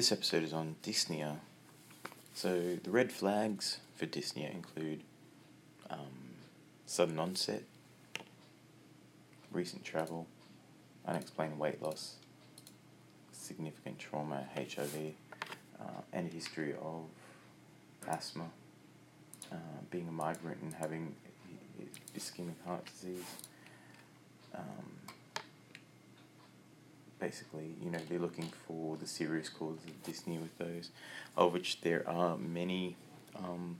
This episode is on dyspnea. So, the red flags for dyspnea include um, sudden onset, recent travel, unexplained weight loss, significant trauma, HIV, uh, and a history of asthma, uh, being a migrant and having ischemic heart disease. Um, basically, you know, they're looking for the serious causes of dyspnea with those, of which there are many. Um,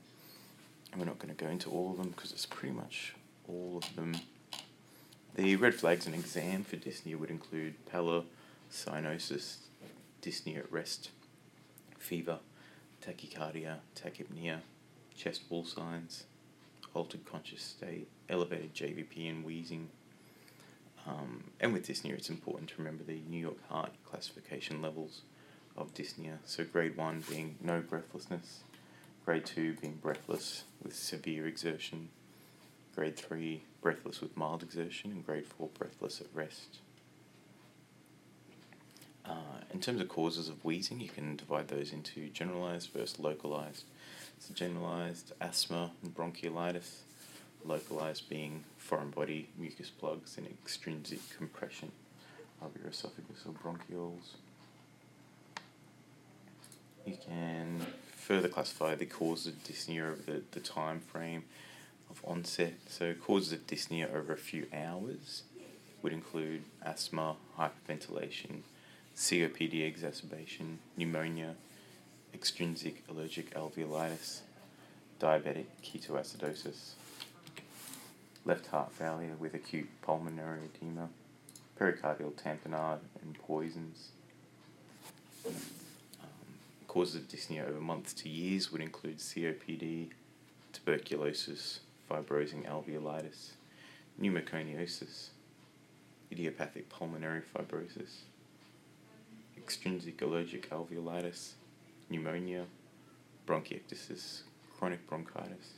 and we're not going to go into all of them because it's pretty much all of them. The red flags and exam for dyspnea would include pallor, cyanosis, dyspnea at rest, fever, tachycardia, tachypnea, chest wall signs, altered conscious state, elevated JVP, and wheezing. Um, and with dyspnea, it's important to remember the New York Heart classification levels of dyspnea. So, grade 1 being no breathlessness, grade 2 being breathless with severe exertion, grade 3 breathless with mild exertion, and grade 4 breathless at rest. Uh, in terms of causes of wheezing, you can divide those into generalized versus localized. So, generalized asthma and bronchiolitis, localized being foreign body mucus plugs and extrinsic compression of your esophagus or bronchioles. You can further classify the causes of dyspnea over the, the time frame of onset. So, causes of dyspnea over a few hours would include asthma, hyperventilation, COPD exacerbation, pneumonia, extrinsic allergic alveolitis, diabetic ketoacidosis, left heart failure with acute pulmonary edema, pericardial tamponade, and poisons. Um, causes of dyspnea over months to years would include COPD, tuberculosis, fibrosing alveolitis, pneumoconiosis, idiopathic pulmonary fibrosis, extrinsic allergic alveolitis, pneumonia, bronchiectasis, chronic bronchitis,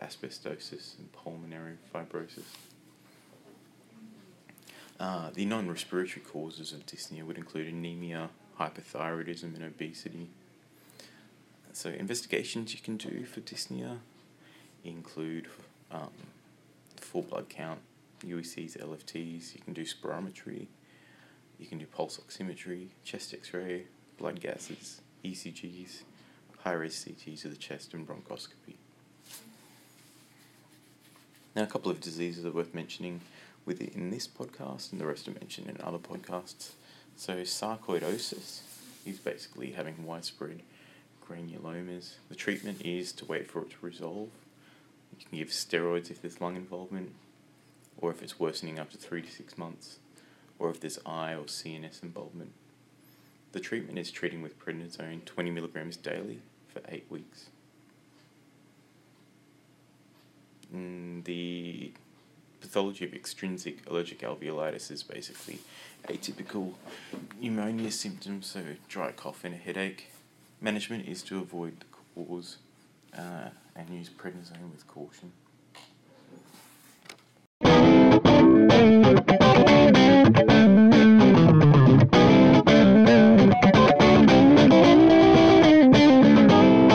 asbestosis, and pulmonary fibrosis. Uh, the non respiratory causes of dyspnea would include anemia, hypothyroidism, and obesity. So, investigations you can do for dyspnea include um, full blood count, UECs, LFTs, you can do spirometry, you can do pulse oximetry, chest x ray, blood gases, ECGs, high res CTs of the chest, and bronchoscopy. Now, a couple of diseases are worth mentioning within this podcast, and the rest are mentioned in other podcasts. So, sarcoidosis is basically having widespread granulomas. The treatment is to wait for it to resolve. You can give steroids if there's lung involvement, or if it's worsening after three to six months, or if there's eye or CNS involvement. The treatment is treating with prednisone 20 milligrams daily for eight weeks. Mm, the pathology of extrinsic allergic alveolitis is basically atypical pneumonia symptoms, so dry cough and a headache. Management is to avoid the cause uh, and use prednisone with caution.